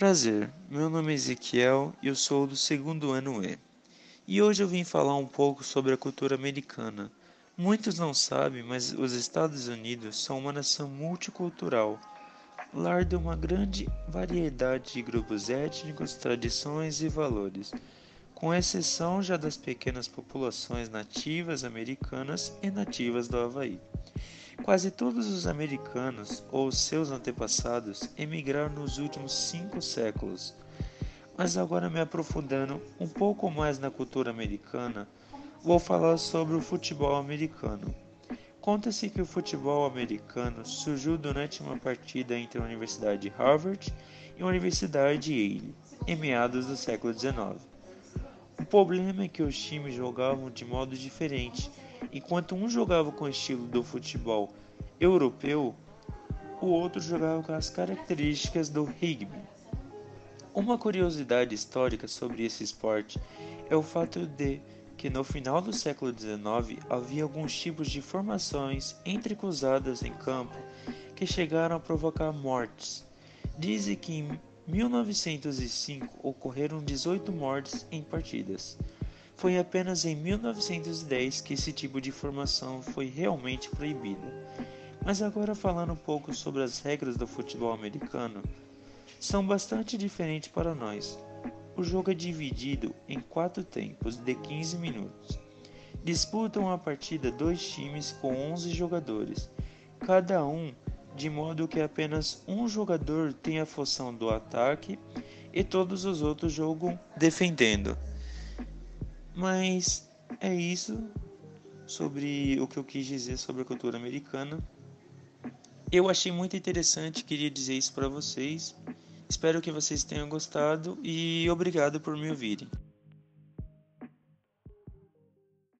Prazer, meu nome é Ezequiel e eu sou do segundo ano E. E hoje eu vim falar um pouco sobre a cultura americana. Muitos não sabem, mas os Estados Unidos são uma nação multicultural, lar de uma grande variedade de grupos étnicos, tradições e valores, com exceção já das pequenas populações nativas americanas e nativas do Havaí. Quase todos os americanos ou seus antepassados emigraram nos últimos cinco séculos. Mas agora, me aprofundando um pouco mais na cultura americana, vou falar sobre o futebol americano. Conta-se que o futebol americano surgiu durante uma partida entre a Universidade de Harvard e a Universidade de Yale, em meados do século XIX. Problema é que os times jogavam de modo diferente Enquanto um jogava com o estilo do futebol europeu, o outro jogava com as características do rugby. Uma curiosidade histórica sobre esse esporte é o fato de que no final do século XIX havia alguns tipos de formações entrecruzadas em campo que chegaram a provocar mortes. Dizem que em 1905 ocorreram 18 mortes em partidas. Foi apenas em 1910 que esse tipo de formação foi realmente proibido. Mas agora falando um pouco sobre as regras do futebol americano, são bastante diferentes para nós. O jogo é dividido em quatro tempos de 15 minutos. Disputam a partida dois times com 11 jogadores, cada um de modo que apenas um jogador tem a função do ataque e todos os outros jogam defendendo. Mas é isso sobre o que eu quis dizer sobre a cultura americana. Eu achei muito interessante, queria dizer isso para vocês. Espero que vocês tenham gostado e obrigado por me ouvirem.